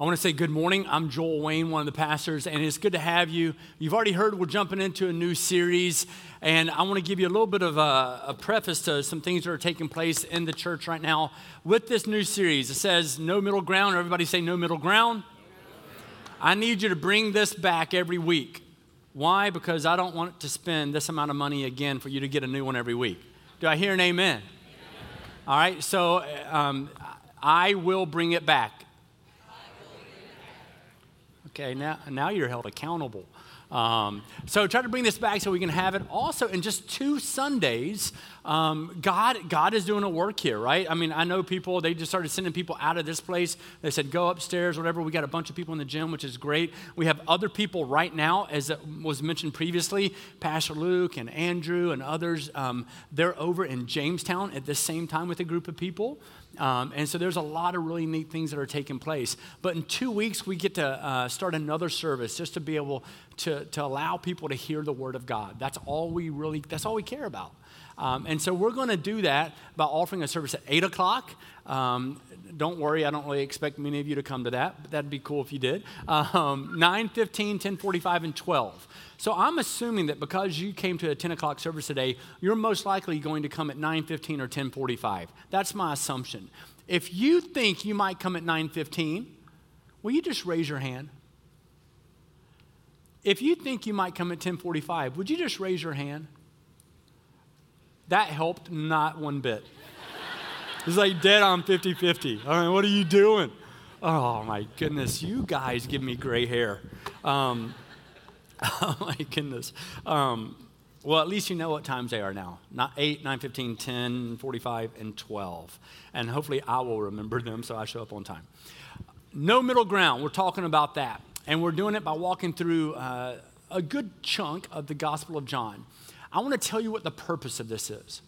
I want to say good morning. I'm Joel Wayne, one of the pastors, and it's good to have you. You've already heard we're jumping into a new series, and I want to give you a little bit of a, a, preface to some things that are taking place in the church right now with this new series. It says no middle ground. Everybody say no middle ground. I need you to bring this back every week. Why? Because I don't want to spend this amount of money again for you to get a new one every week. Do I hear an amen? amen. All right, so um, I will bring it back Okay, now, now you're held accountable. Um, so try to bring this back so we can have it. Also, in just two Sundays, um, God, God is doing a work here, right? I mean, I know people, they just started sending people out of this place. They said, go upstairs, whatever. We got a bunch of people in the gym, which is great. We have other people right now, as was mentioned previously, Pastor Luke and Andrew and others. Um, they're over in Jamestown at the same time with a group of people. Um, and so there's a lot of really neat things that are taking place. But in two weeks, we get to uh, start another service just to be able to, to allow people to hear the word of God. That's all we really, that's all we care about. Um, and so we're going to do that by offering a service at 8 o'clock. Um, don't worry, I don't really expect many of you to come to that, but that'd be cool if you did. Um, 9, 15, 10, 45, and 12. So I'm assuming that because you came to a 10 o'clock service today, you're most likely going to come at 9:15 or 10:45. That's my assumption. If you think you might come at 9:15, will you just raise your hand? If you think you might come at 10:45, would you just raise your hand? That helped not one bit. It's like dead on 50 50. All right, what are you doing? Oh my goodness, you guys give me gray hair. Um, Oh my goodness. Um, well, at least you know what times they are now. Not 8, 9, 15, 10, 45, and 12. And hopefully I will remember them so I show up on time. No middle ground. We're talking about that. And we're doing it by walking through uh, a good chunk of the Gospel of John. I want to tell you what the purpose of this is.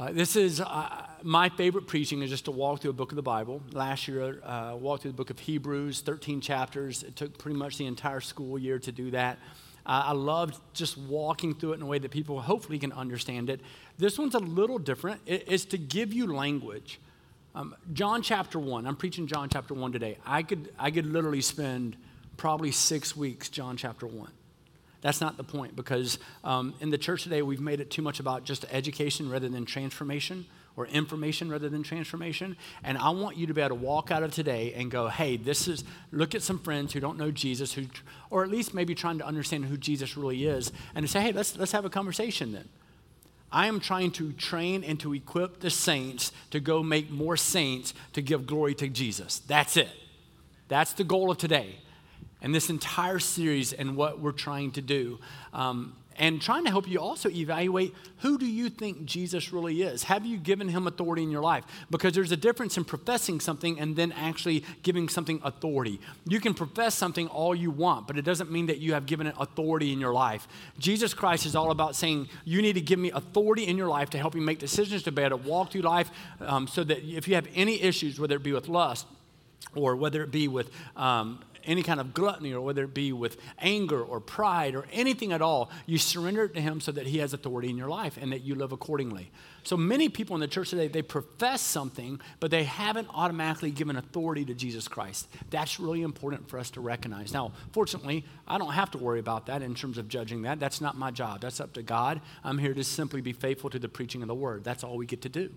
Uh, this is uh, my favorite preaching is just to walk through a book of the Bible. Last year, uh, walked through the book of Hebrews, 13 chapters. It took pretty much the entire school year to do that. Uh, I loved just walking through it in a way that people hopefully can understand it. This one's a little different. It, it's to give you language. Um, John chapter 1, I'm preaching John chapter 1 today. I could, I could literally spend probably six weeks, John chapter 1. That's not the point because um, in the church today, we've made it too much about just education rather than transformation or information rather than transformation. And I want you to be able to walk out of today and go, hey, this is, look at some friends who don't know Jesus, who, or at least maybe trying to understand who Jesus really is, and to say, hey, let's, let's have a conversation then. I am trying to train and to equip the saints to go make more saints to give glory to Jesus. That's it. That's the goal of today and this entire series and what we're trying to do. Um, and trying to help you also evaluate who do you think Jesus really is? Have you given him authority in your life? Because there's a difference in professing something and then actually giving something authority. You can profess something all you want, but it doesn't mean that you have given it authority in your life. Jesus Christ is all about saying, You need to give me authority in your life to help you make decisions, to be able to walk through life, um, so that if you have any issues, whether it be with lust, or whether it be with um, any kind of gluttony or whether it be with anger or pride or anything at all, you surrender it to Him so that He has authority in your life and that you live accordingly. So many people in the church today, they profess something, but they haven't automatically given authority to Jesus Christ. That's really important for us to recognize. Now, fortunately, I don't have to worry about that in terms of judging that. That's not my job. That's up to God. I'm here to simply be faithful to the preaching of the word. That's all we get to do.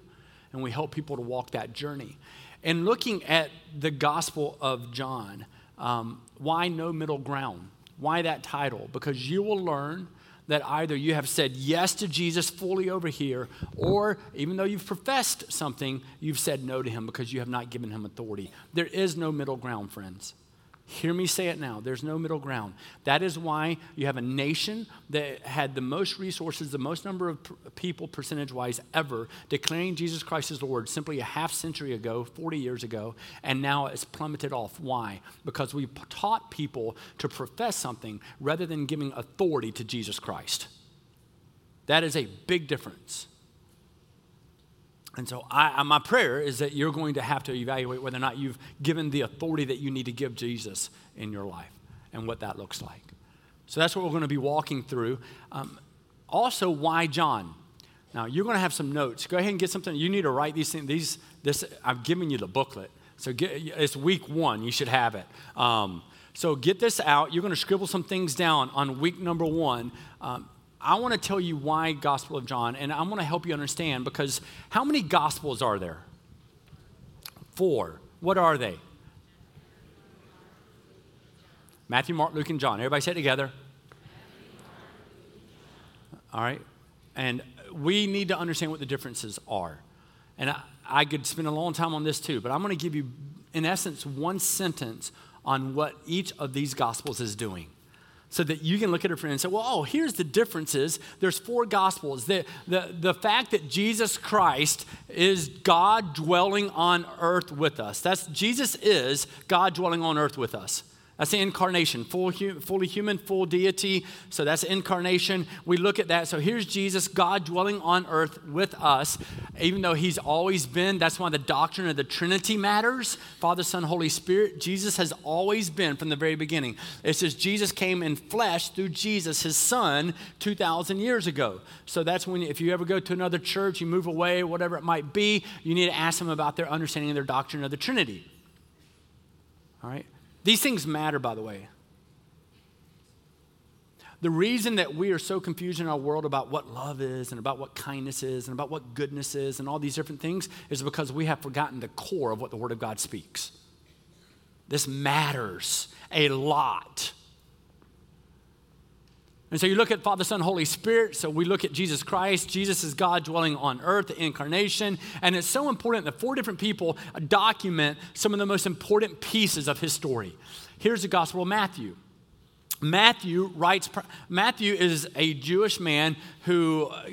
And we help people to walk that journey. And looking at the Gospel of John, um, why no middle ground? Why that title? Because you will learn that either you have said yes to Jesus fully over here, or even though you've professed something, you've said no to him because you have not given him authority. There is no middle ground, friends. Hear me say it now. There's no middle ground. That is why you have a nation that had the most resources, the most number of people, percentage wise, ever declaring Jesus Christ as Lord simply a half century ago, 40 years ago, and now it's plummeted off. Why? Because we taught people to profess something rather than giving authority to Jesus Christ. That is a big difference. And so, I, my prayer is that you're going to have to evaluate whether or not you've given the authority that you need to give Jesus in your life and what that looks like. So, that's what we're going to be walking through. Um, also, why John? Now, you're going to have some notes. Go ahead and get something. You need to write these things. These, this, I've given you the booklet. So get, it's week one. You should have it. Um, so get this out. You're going to scribble some things down on week number one. Um, I want to tell you why Gospel of John, and I want to help you understand because how many Gospels are there? Four. What are they? Matthew, Mark, Luke, and John. Everybody say it together. All right? And we need to understand what the differences are. And I, I could spend a long time on this too, but I'm going to give you, in essence, one sentence on what each of these gospels is doing. So that you can look at it and say, well, oh, here's the differences. There's four gospels. The, the, the fact that Jesus Christ is God dwelling on earth with us. That's Jesus is God dwelling on earth with us. That's the incarnation, full, fully human, full deity. So that's incarnation. We look at that. So here's Jesus, God dwelling on earth with us, even though he's always been. That's why the doctrine of the Trinity matters Father, Son, Holy Spirit. Jesus has always been from the very beginning. It says Jesus came in flesh through Jesus, his son, 2,000 years ago. So that's when, if you ever go to another church, you move away, whatever it might be, you need to ask them about their understanding of their doctrine of the Trinity. All right? These things matter, by the way. The reason that we are so confused in our world about what love is and about what kindness is and about what goodness is and all these different things is because we have forgotten the core of what the Word of God speaks. This matters a lot. And so you look at Father, Son, Holy Spirit. So we look at Jesus Christ. Jesus is God dwelling on earth, the incarnation. And it's so important that four different people document some of the most important pieces of his story. Here's the Gospel of Matthew. Matthew writes, Matthew is a Jewish man who uh,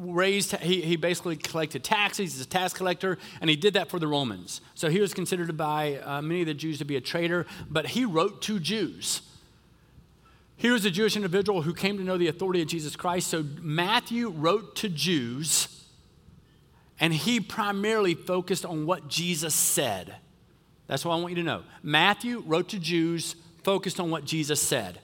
raised, he, he basically collected taxes, he's a tax collector, and he did that for the Romans. So he was considered by uh, many of the Jews to be a traitor, but he wrote to Jews. He was a Jewish individual who came to know the authority of Jesus Christ. So Matthew wrote to Jews, and he primarily focused on what Jesus said. That's what I want you to know. Matthew wrote to Jews, focused on what Jesus said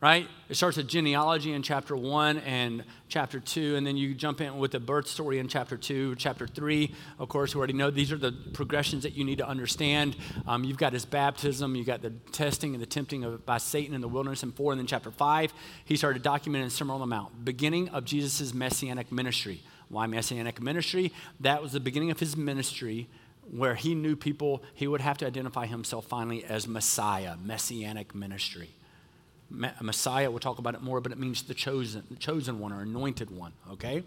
right? It starts with genealogy in chapter one and chapter two, and then you jump in with the birth story in chapter two, chapter three. Of course, we already know these are the progressions that you need to understand. Um, you've got his baptism, you've got the testing and the tempting of, by Satan in the wilderness in four, and then chapter five, he started documenting Sermon on the Mount, beginning of Jesus' messianic ministry. Why messianic ministry? That was the beginning of his ministry where he knew people, he would have to identify himself finally as Messiah, messianic ministry. Messiah, we'll talk about it more, but it means the chosen, chosen one or anointed one, okay?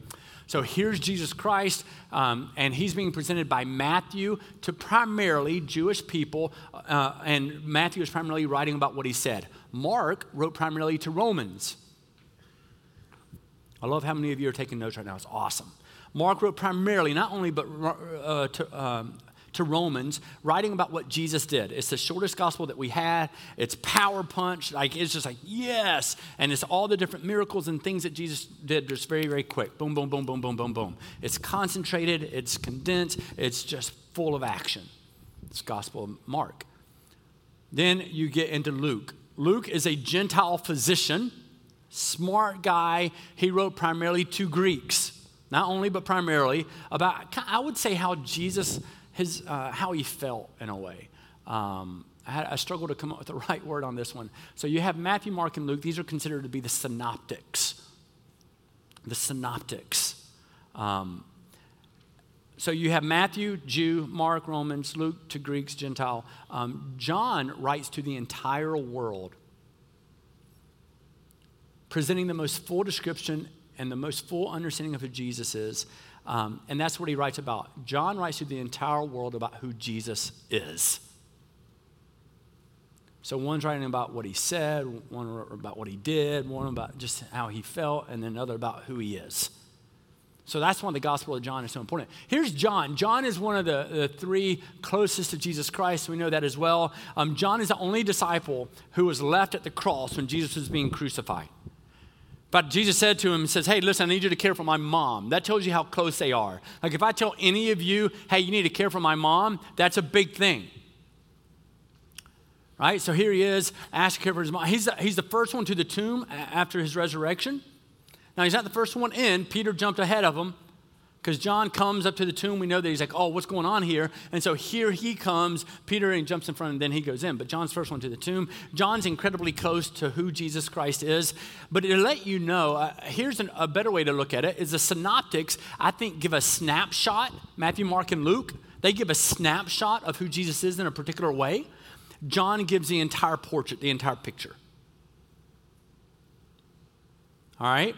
So here's Jesus Christ, um, and he's being presented by Matthew to primarily Jewish people, uh, and Matthew is primarily writing about what he said. Mark wrote primarily to Romans. I love how many of you are taking notes right now. It's awesome. Mark wrote primarily, not only but uh, to, um, to Romans, writing about what Jesus did. It's the shortest gospel that we had. It's power punch. Like it's just like, yes. And it's all the different miracles and things that Jesus did just very, very quick. Boom, boom, boom, boom, boom, boom, boom. It's concentrated, it's condensed, it's just full of action. It's Gospel of Mark. Then you get into Luke. Luke is a Gentile physician, smart guy. He wrote primarily to Greeks, not only, but primarily about, I would say, how Jesus his, uh, how he felt in a way. Um, I, had, I struggled to come up with the right word on this one. So you have Matthew, Mark, and Luke. These are considered to be the synoptics. The synoptics. Um, so you have Matthew, Jew, Mark, Romans, Luke to Greeks, Gentile. Um, John writes to the entire world, presenting the most full description and the most full understanding of who Jesus is. Um, and that's what he writes about. John writes to the entire world about who Jesus is. So one's writing about what he said, one about what he did, one about just how he felt, and then another about who he is. So that's why the Gospel of John is so important. Here's John. John is one of the, the three closest to Jesus Christ. We know that as well. Um, John is the only disciple who was left at the cross when Jesus was being crucified. But Jesus said to him, He says, Hey, listen, I need you to care for my mom. That tells you how close they are. Like if I tell any of you, hey, you need to care for my mom, that's a big thing. Right? So here he is, to care for his mom. He's the, he's the first one to the tomb after his resurrection. Now he's not the first one in. Peter jumped ahead of him. Because John comes up to the tomb. We know that he's like, oh, what's going on here? And so here he comes. Peter and jumps in front, and then he goes in. But John's first one to the tomb. John's incredibly close to who Jesus Christ is. But to let you know, uh, here's an, a better way to look at it: is the synoptics. I think give a snapshot. Matthew, Mark, and Luke. They give a snapshot of who Jesus is in a particular way. John gives the entire portrait, the entire picture. All right.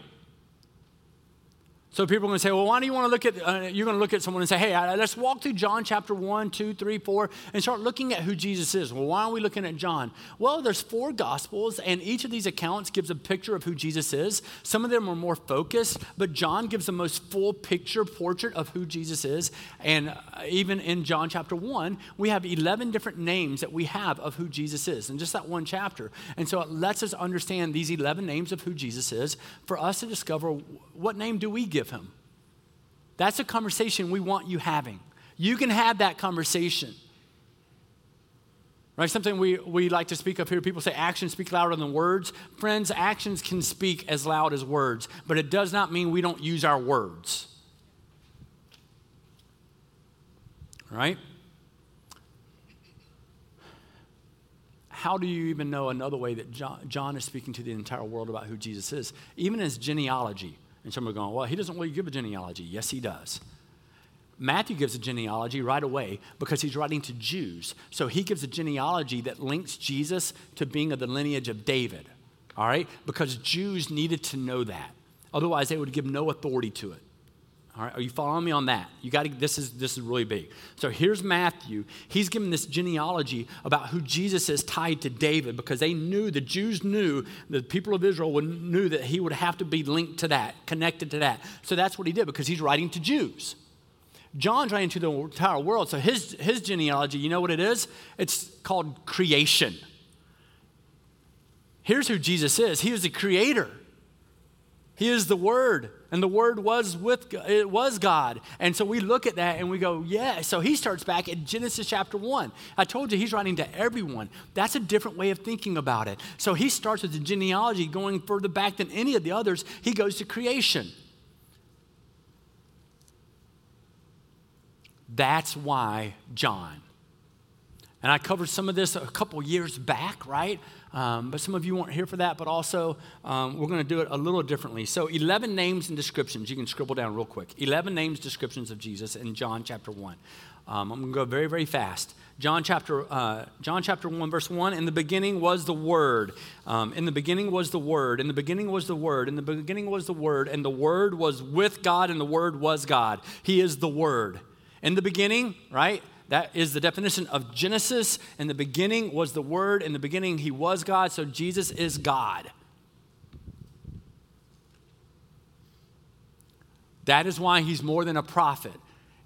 So people are going to say, well, why do you want to look at, uh, you're going to look at someone and say, hey, let's walk through John chapter 1, 2, 3, 4, and start looking at who Jesus is. Well, why are we looking at John? Well, there's four gospels, and each of these accounts gives a picture of who Jesus is. Some of them are more focused, but John gives the most full picture portrait of who Jesus is. And uh, even in John chapter 1, we have 11 different names that we have of who Jesus is in just that one chapter. And so it lets us understand these 11 names of who Jesus is for us to discover what name do we give give him? That's a conversation we want you having. You can have that conversation. Right? Something we, we like to speak of here. People say actions speak louder than words. Friends, actions can speak as loud as words, but it does not mean we don't use our words. Right? How do you even know another way that John, John is speaking to the entire world about who Jesus is? Even his genealogy. And some are going, well, he doesn't really give a genealogy. Yes, he does. Matthew gives a genealogy right away because he's writing to Jews. So he gives a genealogy that links Jesus to being of the lineage of David, all right? Because Jews needed to know that. Otherwise, they would give no authority to it. All right, are you following me on that? You got to. This is this is really big. So here's Matthew. He's given this genealogy about who Jesus is tied to David because they knew the Jews knew the people of Israel would, knew that he would have to be linked to that, connected to that. So that's what he did because he's writing to Jews. John's writing to the entire world. So his his genealogy, you know what it is? It's called creation. Here's who Jesus is. He is the creator. He is the Word, and the Word was with it was God. And so we look at that and we go, yeah. So he starts back in Genesis chapter one. I told you he's writing to everyone. That's a different way of thinking about it. So he starts with the genealogy going further back than any of the others. He goes to creation. That's why John. And I covered some of this a couple years back, right? Um, but some of you weren't here for that, but also um, we're going to do it a little differently. So, 11 names and descriptions. You can scribble down real quick. 11 names, descriptions of Jesus in John chapter 1. Um, I'm going to go very, very fast. John chapter, uh, John chapter 1, verse 1 In the beginning was the Word. Um, in the beginning was the Word. In the beginning was the Word. In the beginning was the Word. And the Word was with God, and the Word was God. He is the Word. In the beginning, right? That is the definition of Genesis. In the beginning was the Word. In the beginning, He was God. So Jesus is God. That is why He's more than a prophet.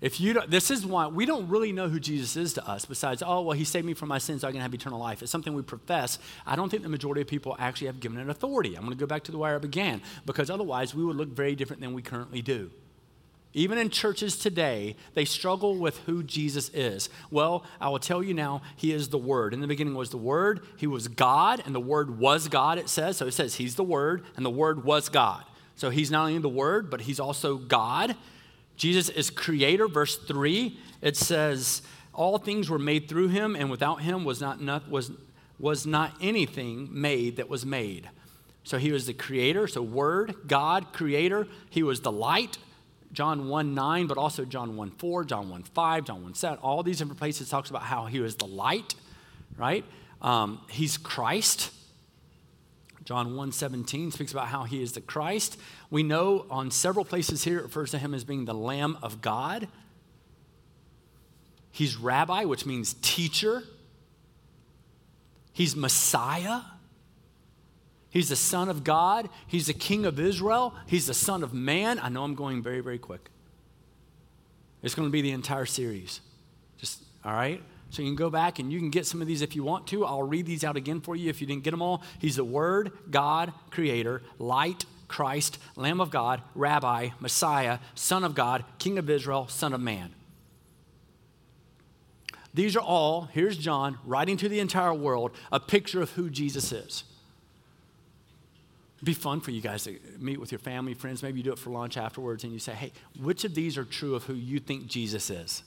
If you don't, this is why we don't really know who Jesus is to us, besides, oh, well, he saved me from my sins so I can have eternal life. It's something we profess. I don't think the majority of people actually have given it authority. I'm going to go back to the where I began, because otherwise we would look very different than we currently do. Even in churches today, they struggle with who Jesus is. Well, I will tell you now, He is the Word. In the beginning was the Word, He was God, and the Word was God, it says. So it says He's the Word, and the Word was God. So He's not only the Word, but He's also God. Jesus is Creator. Verse 3, it says, All things were made through Him, and without Him was not, not, was, was not anything made that was made. So He was the Creator, so Word, God, Creator. He was the light. John 1 9, but also John 1 4, John 1 5, John 1 7, all these different places talks about how he was the light, right? Um, he's Christ. John 1 17 speaks about how he is the Christ. We know on several places here it refers to him as being the Lamb of God. He's rabbi, which means teacher. He's Messiah. He's the Son of God. He's the King of Israel. He's the Son of Man. I know I'm going very, very quick. It's going to be the entire series. Just, all right? So you can go back and you can get some of these if you want to. I'll read these out again for you if you didn't get them all. He's the Word, God, Creator, Light, Christ, Lamb of God, Rabbi, Messiah, Son of God, King of Israel, Son of Man. These are all, here's John writing to the entire world, a picture of who Jesus is. Be fun for you guys to meet with your family, friends. Maybe you do it for lunch afterwards and you say, hey, which of these are true of who you think Jesus is?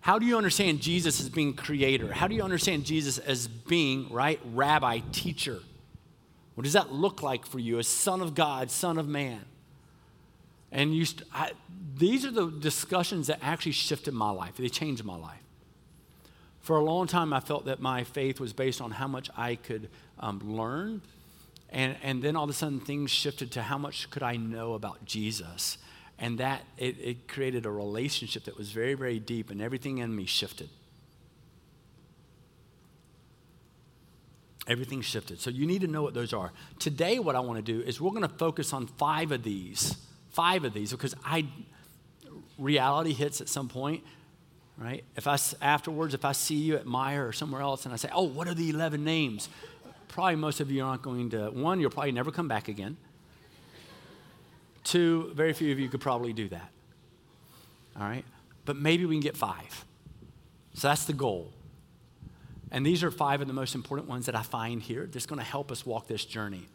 How do you understand Jesus as being creator? How do you understand Jesus as being, right, rabbi, teacher? What does that look like for you as Son of God, Son of Man? And you, st- I, these are the discussions that actually shifted my life. They changed my life. For a long time, I felt that my faith was based on how much I could um, learn. And, and then all of a sudden, things shifted to how much could I know about Jesus. And that, it, it created a relationship that was very, very deep, and everything in me shifted. Everything shifted. So you need to know what those are. Today, what I want to do is we're going to focus on five of these. Five of these, because I reality hits at some point, right? If I afterwards, if I see you at Meijer or somewhere else, and I say, "Oh, what are the eleven names?" Probably most of you aren't going to. One, you'll probably never come back again. Two, very few of you could probably do that. All right, but maybe we can get five. So that's the goal. And these are five of the most important ones that I find here that's going to help us walk this journey.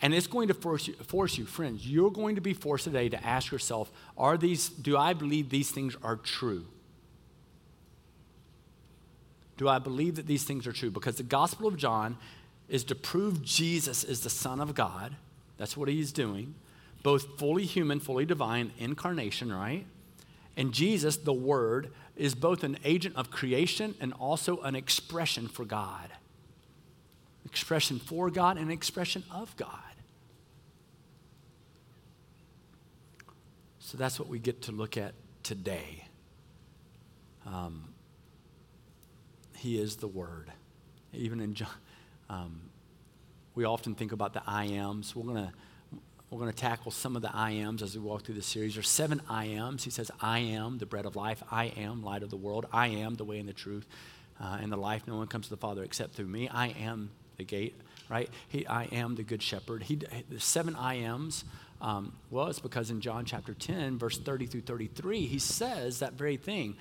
And it's going to force you, force you, friends, you're going to be forced today to ask yourself, are these, do I believe these things are true? Do I believe that these things are true? Because the Gospel of John is to prove Jesus is the Son of God. That's what he's doing. Both fully human, fully divine, incarnation, right? And Jesus, the Word, is both an agent of creation and also an expression for God. Expression for God and expression of God. So that's what we get to look at today. Um, he is the Word. Even in John, um, we often think about the I ams. We're going to we're going to tackle some of the I ams as we walk through the series. There's seven I ams. He says, I am the bread of life. I am light of the world. I am the way and the truth uh, and the life. No one comes to the Father except through me. I am the gate, right? He, I am the good shepherd. He, the seven I ams. Um, well, it's because in John chapter 10, verse 30 through 33, he says that very thing.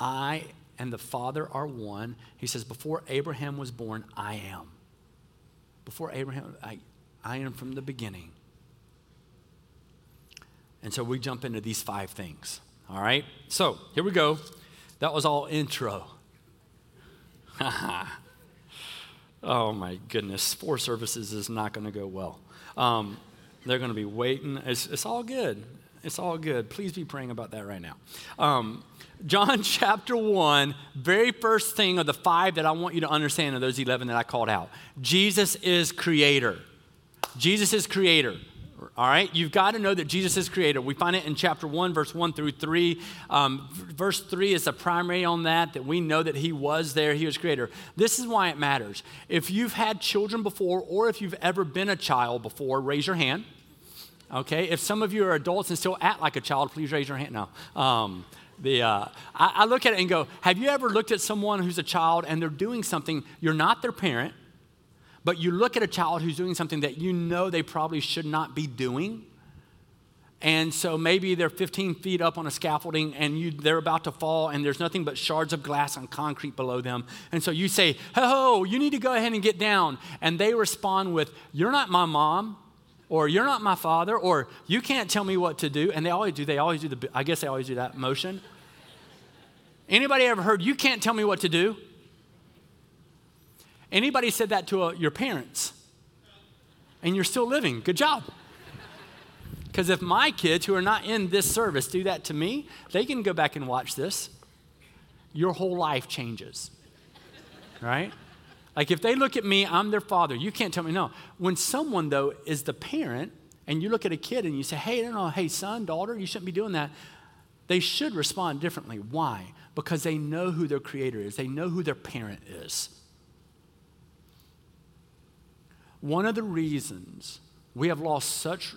I and the Father are one. He says, Before Abraham was born, I am. Before Abraham, I, I am from the beginning. And so we jump into these five things. All right? So here we go. That was all intro. oh my goodness. Four services is not going to go well. Um, they're going to be waiting. It's, it's, all good. It's all good. Please be praying about that right now. Um, John chapter 1, very first thing of the five that I want you to understand of those 11 that I called out Jesus is creator. Jesus is creator. All right, you've got to know that Jesus is creator. We find it in chapter 1, verse 1 through 3. Um, verse 3 is the primary on that, that we know that he was there, he was creator. This is why it matters. If you've had children before, or if you've ever been a child before, raise your hand. Okay, if some of you are adults and still act like a child, please raise your hand. now. Um, the, uh, I, I look at it and go, Have you ever looked at someone who's a child and they're doing something, you're not their parent? But you look at a child who's doing something that you know they probably should not be doing. And so maybe they're 15 feet up on a scaffolding and you, they're about to fall and there's nothing but shards of glass and concrete below them. And so you say, Ho, you need to go ahead and get down. And they respond with, You're not my mom, or You're not my father, or You can't tell me what to do. And they always do, they always do the, I guess they always do that motion. Anybody ever heard, You can't tell me what to do? Anybody said that to uh, your parents? And you're still living. Good job. Because if my kids who are not in this service do that to me, they can go back and watch this. Your whole life changes. Right? Like if they look at me, I'm their father. You can't tell me no. When someone, though, is the parent, and you look at a kid and you say, hey, no, no, hey, son, daughter, you shouldn't be doing that, they should respond differently. Why? Because they know who their creator is, they know who their parent is. One of the reasons we have lost such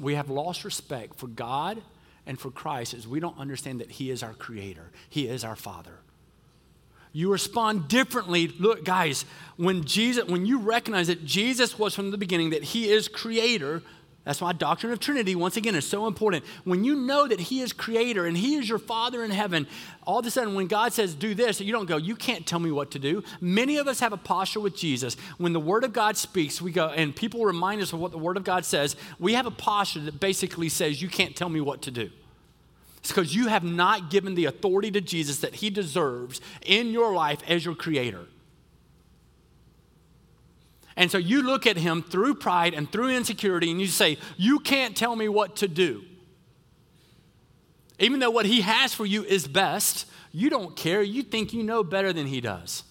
we have lost respect for God and for Christ is we don't understand that He is our creator. He is our Father. You respond differently. Look, guys, when Jesus, when you recognize that Jesus was from the beginning, that He is creator, That's why doctrine of Trinity, once again, is so important. When you know that He is creator and He is your Father in heaven, all of a sudden, when God says, do this, you don't go, you can't tell me what to do. Many of us have a posture with Jesus. When the Word of God speaks, we go, and people remind us of what the Word of God says, we have a posture that basically says, you can't tell me what to do. It's because you have not given the authority to Jesus that He deserves in your life as your creator. And so you look at him through pride and through insecurity and you say, You can't tell me what to do. Even though what he has for you is best, you don't care. You think you know better than he does.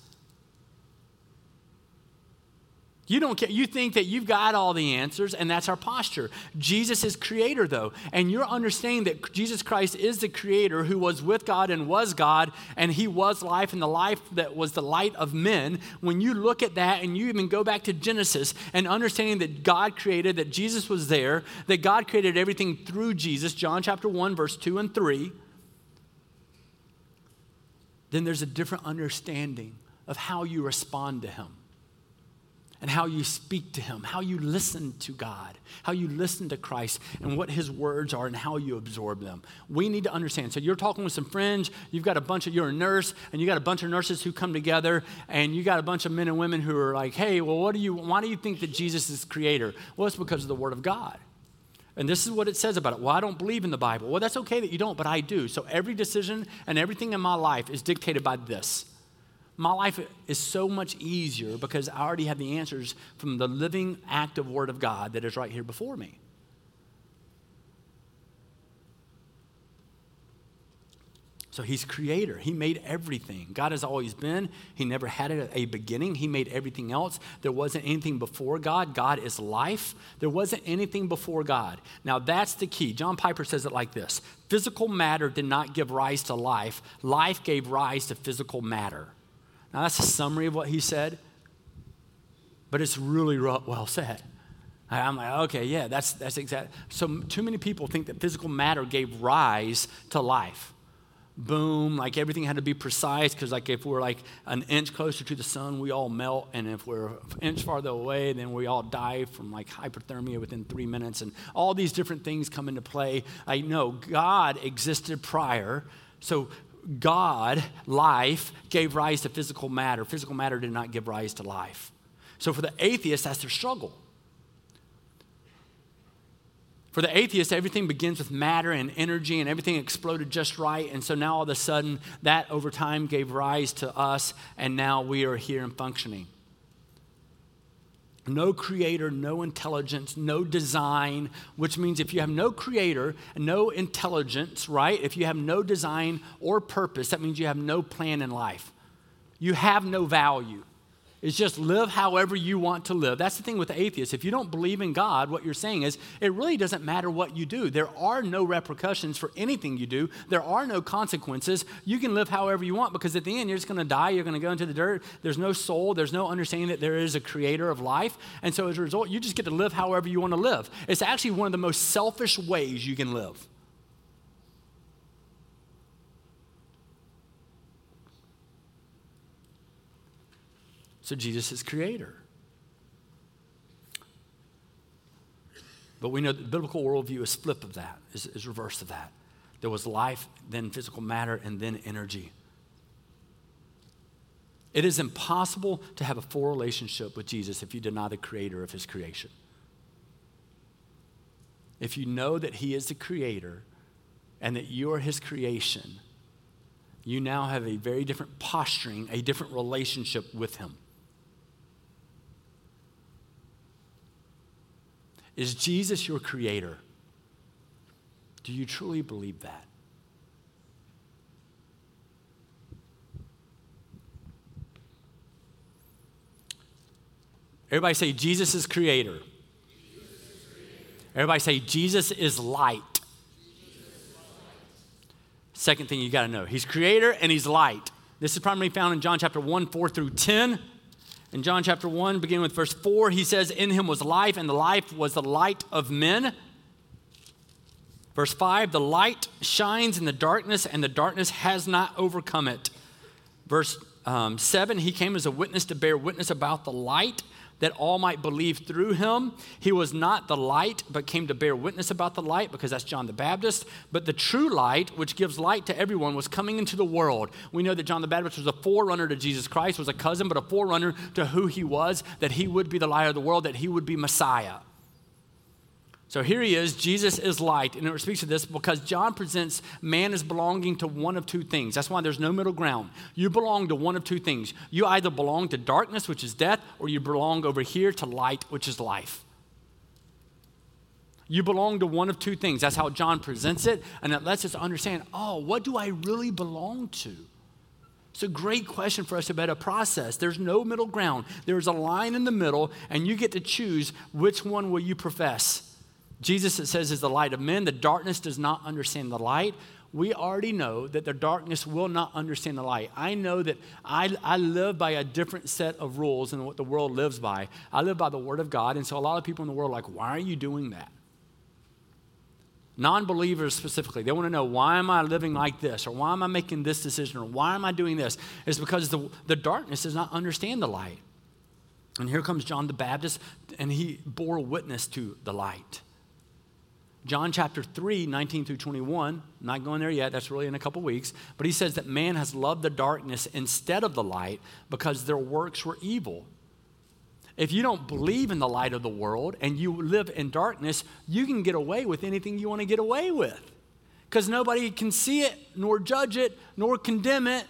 You don't care. You think that you've got all the answers, and that's our posture. Jesus is creator, though. And you're understanding that Jesus Christ is the creator who was with God and was God, and he was life, and the life that was the light of men. When you look at that and you even go back to Genesis and understanding that God created, that Jesus was there, that God created everything through Jesus, John chapter 1, verse 2 and 3, then there's a different understanding of how you respond to him and how you speak to Him, how you listen to God, how you listen to Christ, and what His words are and how you absorb them. We need to understand. So you're talking with some friends, you've got a bunch of, you're a nurse, and you got a bunch of nurses who come together, and you got a bunch of men and women who are like, hey, well, what do you, why do you think that Jesus is creator? Well, it's because of the Word of God. And this is what it says about it. Well, I don't believe in the Bible. Well, that's okay that you don't, but I do. So every decision and everything in my life is dictated by this my life is so much easier because I already have the answers from the living, active Word of God that is right here before me. So he's creator. He made everything. God has always been. He never had a beginning. He made everything else. There wasn't anything before God. God is life. There wasn't anything before God. Now that's the key. John Piper says it like this Physical matter did not give rise to life, life gave rise to physical matter. Now, that's a summary of what he said, but it's really well said. I'm like, okay, yeah, that's, that's exact. So, too many people think that physical matter gave rise to life. Boom, like everything had to be precise because, like, if we're like an inch closer to the sun, we all melt, and if we're an inch farther away, then we all die from like hypothermia within three minutes, and all these different things come into play. I know God existed prior, so God, life, gave rise to physical matter. Physical matter did not give rise to life. So for the atheist, that's their struggle. For the atheist, everything begins with matter and energy, and everything exploded just right. And so now all of a sudden, that over time gave rise to us, and now we are here and functioning no creator, no intelligence, no design, which means if you have no creator, no intelligence, right? If you have no design or purpose, that means you have no plan in life. You have no value is just live however you want to live. That's the thing with atheists. If you don't believe in God, what you're saying is it really doesn't matter what you do. There are no repercussions for anything you do, there are no consequences. You can live however you want because at the end, you're just going to die. You're going to go into the dirt. There's no soul, there's no understanding that there is a creator of life. And so as a result, you just get to live however you want to live. It's actually one of the most selfish ways you can live. So Jesus is creator. But we know the biblical worldview is flip of that, is, is reverse of that. There was life, then physical matter, and then energy. It is impossible to have a full relationship with Jesus if you deny the creator of his creation. If you know that he is the creator and that you are his creation, you now have a very different posturing, a different relationship with him. Is Jesus your creator? Do you truly believe that? Everybody say, Jesus is creator. Everybody say, Jesus is light. Second thing you got to know, he's creator and he's light. This is primarily found in John chapter 1, 4 through 10. In John chapter 1, beginning with verse 4, he says, In him was life, and the life was the light of men. Verse 5, the light shines in the darkness, and the darkness has not overcome it. Verse um, 7, he came as a witness to bear witness about the light, that all might believe through him. He was not the light, but came to bear witness about the light, because that's John the Baptist. But the true light, which gives light to everyone, was coming into the world. We know that John the Baptist was a forerunner to Jesus Christ, was a cousin, but a forerunner to who he was, that he would be the light of the world, that he would be Messiah. So here he is, Jesus is light. And it speaks to this because John presents man as belonging to one of two things. That's why there's no middle ground. You belong to one of two things. You either belong to darkness, which is death, or you belong over here to light, which is life. You belong to one of two things. That's how John presents it. And it lets us understand oh, what do I really belong to? It's a great question for us to better process. There's no middle ground. There's a line in the middle, and you get to choose which one will you profess. Jesus, it says, is the light of men. The darkness does not understand the light. We already know that the darkness will not understand the light. I know that I, I live by a different set of rules than what the world lives by. I live by the Word of God. And so a lot of people in the world are like, why are you doing that? Non believers specifically, they want to know why am I living like this, or why am I making this decision, or why am I doing this? It's because the, the darkness does not understand the light. And here comes John the Baptist, and he bore witness to the light. John chapter 3, 19 through 21, not going there yet, that's really in a couple weeks, but he says that man has loved the darkness instead of the light because their works were evil. If you don't believe in the light of the world and you live in darkness, you can get away with anything you want to get away with because nobody can see it, nor judge it, nor condemn it,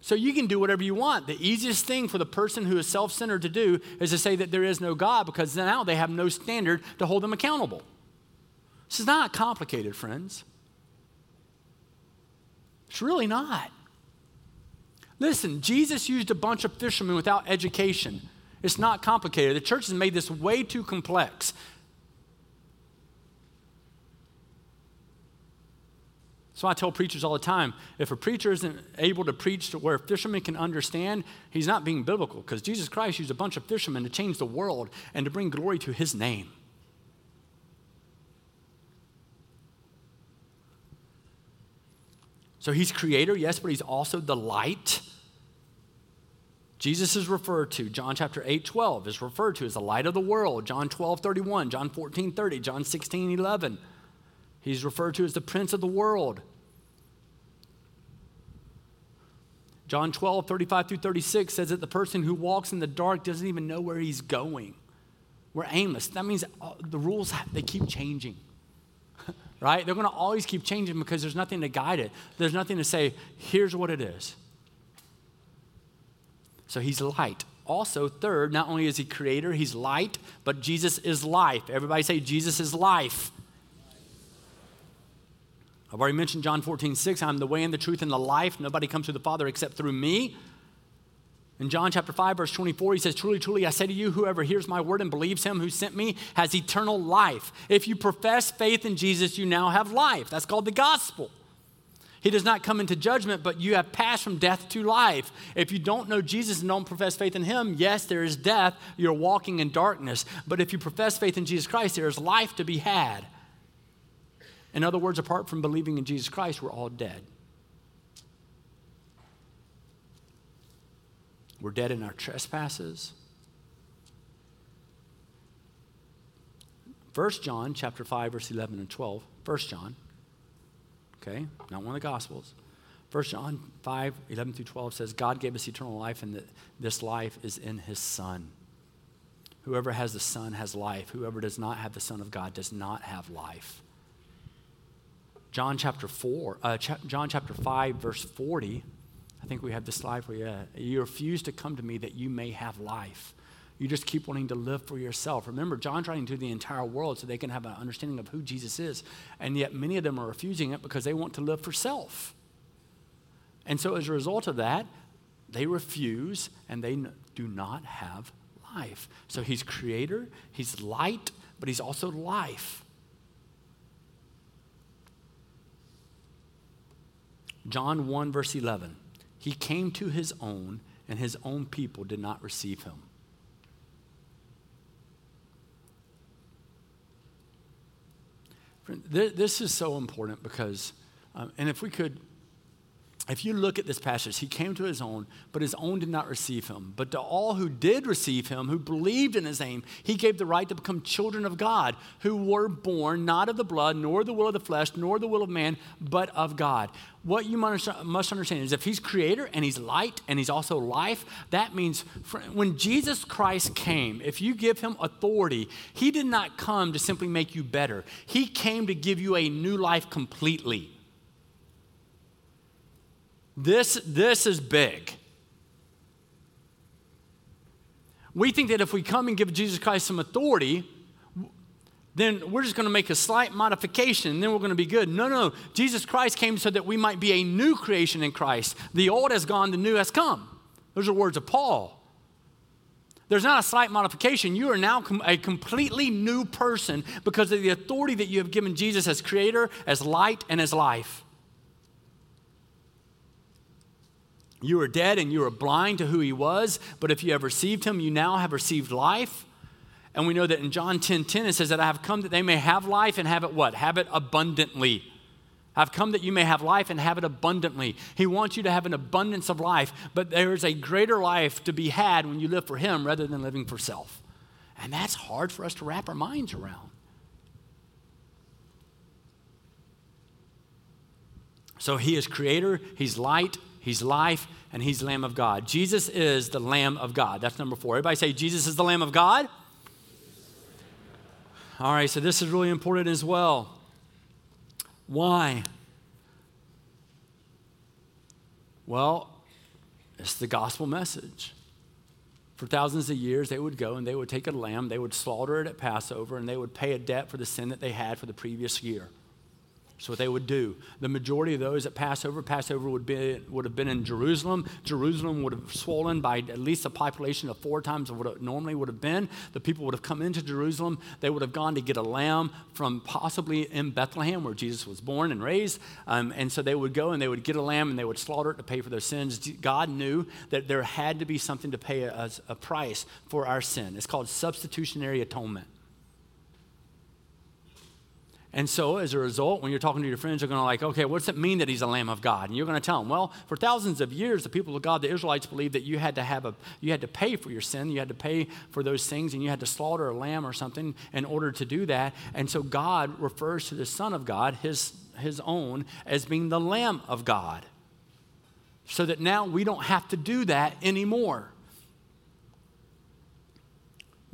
so you can do whatever you want. The easiest thing for the person who is self centered to do is to say that there is no God because now they have no standard to hold them accountable. This is not complicated, friends. It's really not. Listen, Jesus used a bunch of fishermen without education. It's not complicated. The church has made this way too complex. So I tell preachers all the time if a preacher isn't able to preach to where fishermen can understand, he's not being biblical because Jesus Christ used a bunch of fishermen to change the world and to bring glory to his name. So he's creator, yes, but he's also the light. Jesus is referred to, John chapter 8, 12 is referred to as the light of the world. John 12, 31, John 14, 30, John 16, 11. He's referred to as the prince of the world. John 12, 35 through 36 says that the person who walks in the dark doesn't even know where he's going. We're aimless. That means uh, the rules, they keep changing. right? They're going to always keep changing because there's nothing to guide it. There's nothing to say, here's what it is. So he's light. Also, third, not only is he creator, he's light, but Jesus is life. Everybody say, Jesus is life. I've already mentioned John 14, 6. I'm the way and the truth and the life. Nobody comes to the Father except through me. In John chapter 5, verse 24, he says, Truly, truly, I say to you, whoever hears my word and believes him who sent me has eternal life. If you profess faith in Jesus, you now have life. That's called the gospel. He does not come into judgment, but you have passed from death to life. If you don't know Jesus and don't profess faith in him, yes, there is death. You're walking in darkness. But if you profess faith in Jesus Christ, there is life to be had. In other words, apart from believing in Jesus Christ, we're all dead. We're dead in our trespasses. 1 John chapter 5, verse 11 and 12. 1 John, okay, not one of the Gospels. 1 John 5, 11 through 12 says, God gave us eternal life, and that this life is in his Son. Whoever has the Son has life. Whoever does not have the Son of God does not have life. John chapter 4, uh, cha- John chapter 5, verse 40. I think we have the slide for you. You refuse to come to me that you may have life. You just keep wanting to live for yourself. Remember, John's writing to the entire world so they can have an understanding of who Jesus is. And yet, many of them are refusing it because they want to live for self. And so, as a result of that, they refuse and they do not have life. So, he's creator, he's light, but he's also life. John 1, verse 11. He came to his own, and his own people did not receive him. This is so important because, um, and if we could, if you look at this passage, he came to his own, but his own did not receive him. But to all who did receive him, who believed in his name, he gave the right to become children of God, who were born not of the blood, nor the will of the flesh, nor the will of man, but of God. What you must understand is if he's creator and he's light and he's also life, that means when Jesus Christ came, if you give him authority, he did not come to simply make you better, he came to give you a new life completely. This, this is big. We think that if we come and give Jesus Christ some authority, then we're just going to make a slight modification and then we're going to be good. No, no, no. Jesus Christ came so that we might be a new creation in Christ. The old has gone, the new has come. Those are words of Paul. There's not a slight modification. You are now a completely new person because of the authority that you have given Jesus as creator, as light, and as life. You were dead and you were blind to who he was, but if you have received him, you now have received life. And we know that in John 10 10, it says that I have come that they may have life and have it what? Have it abundantly. I've come that you may have life and have it abundantly. He wants you to have an abundance of life, but there is a greater life to be had when you live for Him rather than living for self. And that's hard for us to wrap our minds around. So He is creator, He's light, He's life, and He's Lamb of God. Jesus is the Lamb of God. That's number four. Everybody say, Jesus is the Lamb of God? All right, so this is really important as well. Why? Well, it's the gospel message. For thousands of years, they would go and they would take a lamb, they would slaughter it at Passover, and they would pay a debt for the sin that they had for the previous year. That's what they would do. The majority of those at Passover, Passover would, be, would have been in Jerusalem. Jerusalem would have swollen by at least a population of four times what it normally would have been. The people would have come into Jerusalem. They would have gone to get a lamb from possibly in Bethlehem, where Jesus was born and raised. Um, and so they would go and they would get a lamb and they would slaughter it to pay for their sins. God knew that there had to be something to pay a, a price for our sin. It's called substitutionary atonement. And so, as a result, when you're talking to your friends, you're going to like, okay, what's it mean that he's a Lamb of God? And you're going to tell them, well, for thousands of years, the people of God, the Israelites, believed that you had to have a, you had to pay for your sin, you had to pay for those things, and you had to slaughter a lamb or something in order to do that. And so, God refers to the Son of God, his his own, as being the Lamb of God, so that now we don't have to do that anymore.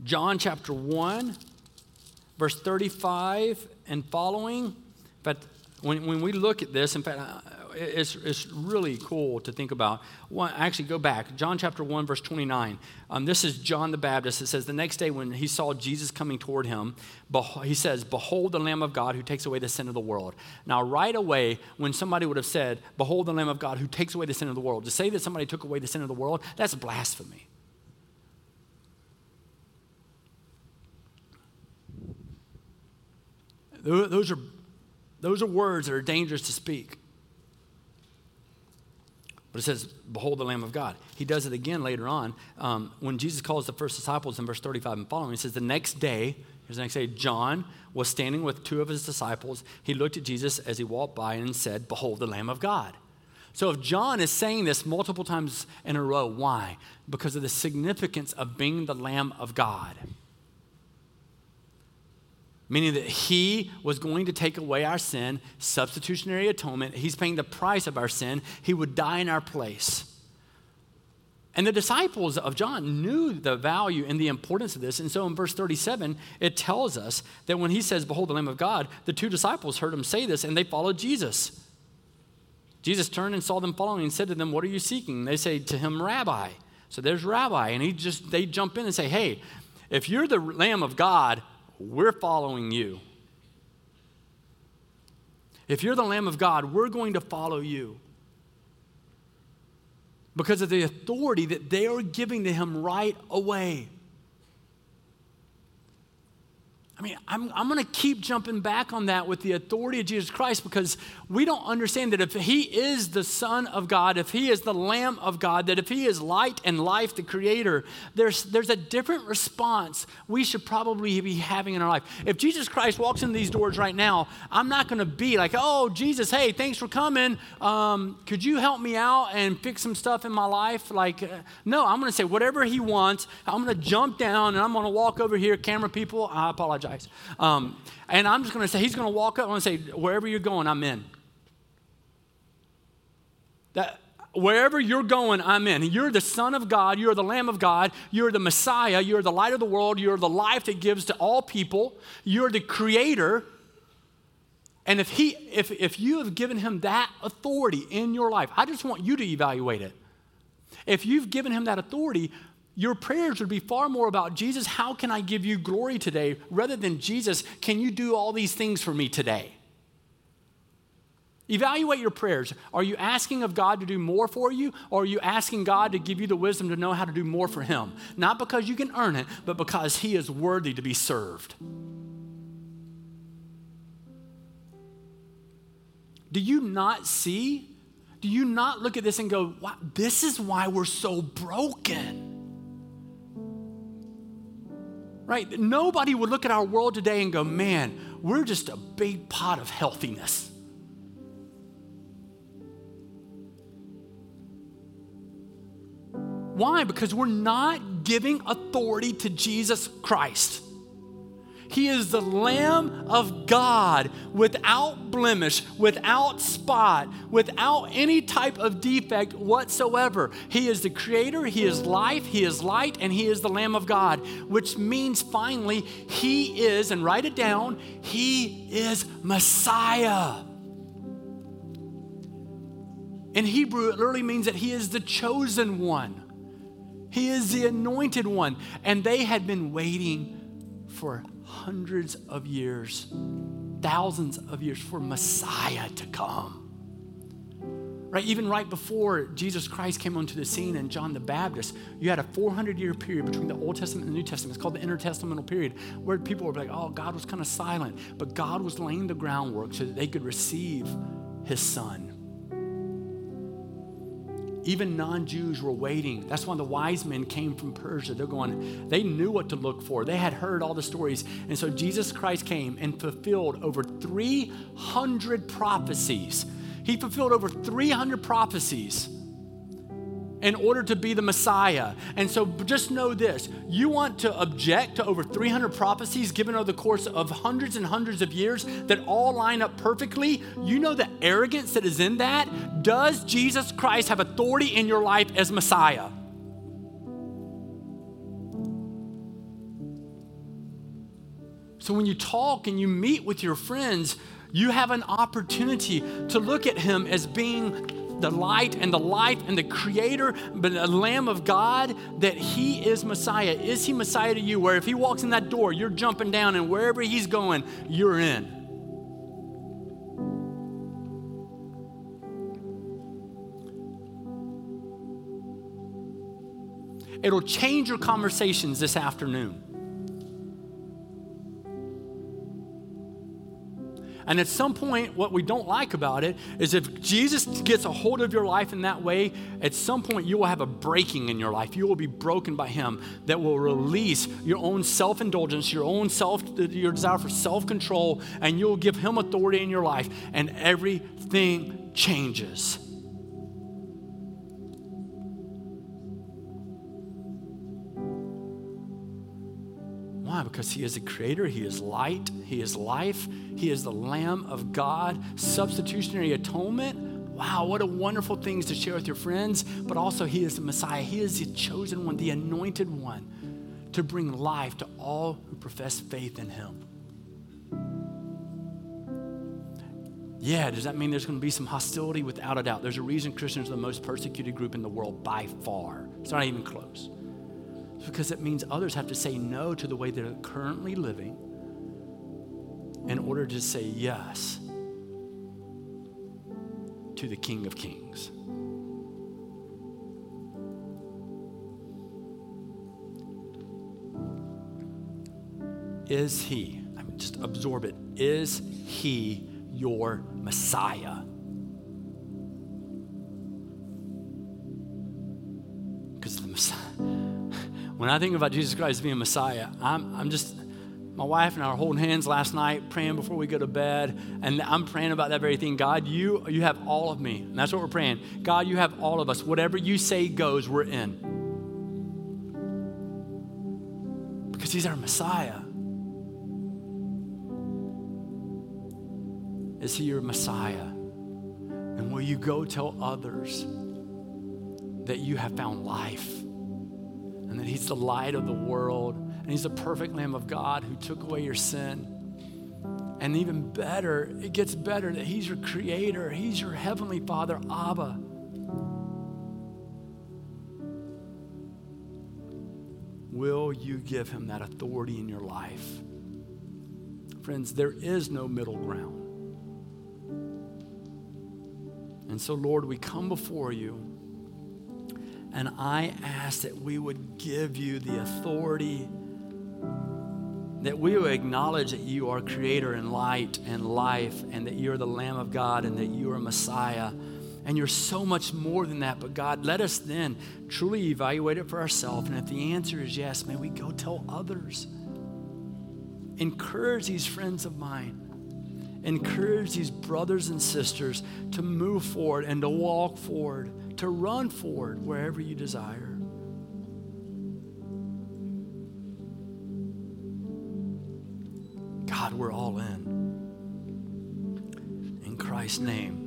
John chapter one verse 35 and following. But when, when we look at this, in fact, it's, it's really cool to think about. One, actually, go back. John chapter 1, verse 29. Um, this is John the Baptist. It says, The next day when he saw Jesus coming toward him, he says, Behold the Lamb of God who takes away the sin of the world. Now, right away, when somebody would have said, Behold the Lamb of God who takes away the sin of the world, to say that somebody took away the sin of the world, that's blasphemy. Those are, those are words that are dangerous to speak. But it says, Behold the Lamb of God. He does it again later on. Um, when Jesus calls the first disciples in verse 35 and following, he says, The next day, here's the next day, John was standing with two of his disciples. He looked at Jesus as he walked by and said, Behold the Lamb of God. So if John is saying this multiple times in a row, why? Because of the significance of being the Lamb of God meaning that he was going to take away our sin, substitutionary atonement. He's paying the price of our sin. He would die in our place. And the disciples of John knew the value and the importance of this. And so in verse 37, it tells us that when he says, Behold the Lamb of God, the two disciples heard him say this and they followed Jesus. Jesus turned and saw them following and said to them, What are you seeking? They say to him, Rabbi. So there's Rabbi. And he just they jump in and say, Hey, if you're the Lamb of God, we're following you. If you're the Lamb of God, we're going to follow you. Because of the authority that they are giving to him right away. I mean, I'm, I'm going to keep jumping back on that with the authority of Jesus Christ because we don't understand that if He is the Son of God, if He is the Lamb of God, that if He is light and life, the Creator, there's, there's a different response we should probably be having in our life. If Jesus Christ walks in these doors right now, I'm not going to be like, oh, Jesus, hey, thanks for coming. Um, could you help me out and fix some stuff in my life? Like, uh, no, I'm going to say whatever He wants. I'm going to jump down and I'm going to walk over here, camera people. I apologize Um, and I'm just going to say, he's going to walk up and say, wherever you're going, I'm in. That, wherever you're going, I'm in. You're the Son of God. You're the Lamb of God. You're the Messiah. You're the light of the world. You're the life that gives to all people. You're the Creator. And if, he, if, if you have given him that authority in your life, I just want you to evaluate it. If you've given him that authority, your prayers would be far more about Jesus, how can I give you glory today, rather than Jesus, can you do all these things for me today? Evaluate your prayers. Are you asking of God to do more for you, or are you asking God to give you the wisdom to know how to do more for Him? Not because you can earn it, but because He is worthy to be served. Do you not see? Do you not look at this and go, wow, this is why we're so broken? Right? Nobody would look at our world today and go, man, we're just a big pot of healthiness. Why? Because we're not giving authority to Jesus Christ. He is the Lamb of God without blemish, without spot, without any type of defect whatsoever. He is the Creator, He is life, He is light, and He is the Lamb of God, which means finally, He is, and write it down, He is Messiah. In Hebrew, it literally means that He is the chosen one. He is the anointed one. And they had been waiting for hundreds of years, thousands of years for Messiah to come. Right, even right before Jesus Christ came onto the scene and John the Baptist, you had a 400 year period between the Old Testament and the New Testament. It's called the intertestamental period, where people were like, oh, God was kind of silent. But God was laying the groundwork so that they could receive his son. Even non Jews were waiting. That's why the wise men came from Persia. They're going, they knew what to look for. They had heard all the stories. And so Jesus Christ came and fulfilled over 300 prophecies. He fulfilled over 300 prophecies in order to be the Messiah. And so just know this you want to object to over 300 prophecies given over the course of hundreds and hundreds of years that all line up perfectly. You know the arrogance that is in that? Does Jesus Christ have authority in your life as Messiah? So when you talk and you meet with your friends, you have an opportunity to look at him as being the light and the life and the creator, but the Lamb of God, that he is Messiah. Is he Messiah to you? Where if he walks in that door, you're jumping down, and wherever he's going, you're in. It'll change your conversations this afternoon. And at some point, what we don't like about it is if Jesus gets a hold of your life in that way, at some point you will have a breaking in your life. You will be broken by Him that will release your own self indulgence, your own self, your desire for self control, and you'll give Him authority in your life, and everything changes. Why? Because He is a creator, He is light, He is life, He is the Lamb of God, substitutionary atonement. Wow, what a wonderful things to share with your friends, but also He is the Messiah. He is the chosen one, the anointed one to bring life to all who profess faith in Him. Yeah, does that mean there's going to be some hostility? Without a doubt. There's a reason Christians are the most persecuted group in the world by far. It's not even close because it means others have to say no to the way they're currently living in order to say yes to the King of Kings. Is he? I mean, just absorb it. Is he your Messiah? When I think about Jesus Christ being Messiah, I'm, I'm just, my wife and I are holding hands last night, praying before we go to bed, and I'm praying about that very thing. God, you, you have all of me. And that's what we're praying. God, you have all of us. Whatever you say goes, we're in. Because he's our Messiah. Is he your Messiah? And will you go tell others that you have found life and that he's the light of the world and he's the perfect Lamb of God who took away your sin. And even better, it gets better that he's your creator, he's your heavenly father, Abba. Will you give him that authority in your life? Friends, there is no middle ground. And so, Lord, we come before you and I ask that we would give you the authority that we would acknowledge that you are creator and light and life and that you're the Lamb of God and that you are Messiah. And you're so much more than that. But God, let us then truly evaluate it for ourselves. And if the answer is yes, may we go tell others. Encourage these friends of mine. Encourage these brothers and sisters to move forward and to walk forward, to run forward wherever you desire. God, we're all in. In Christ's name.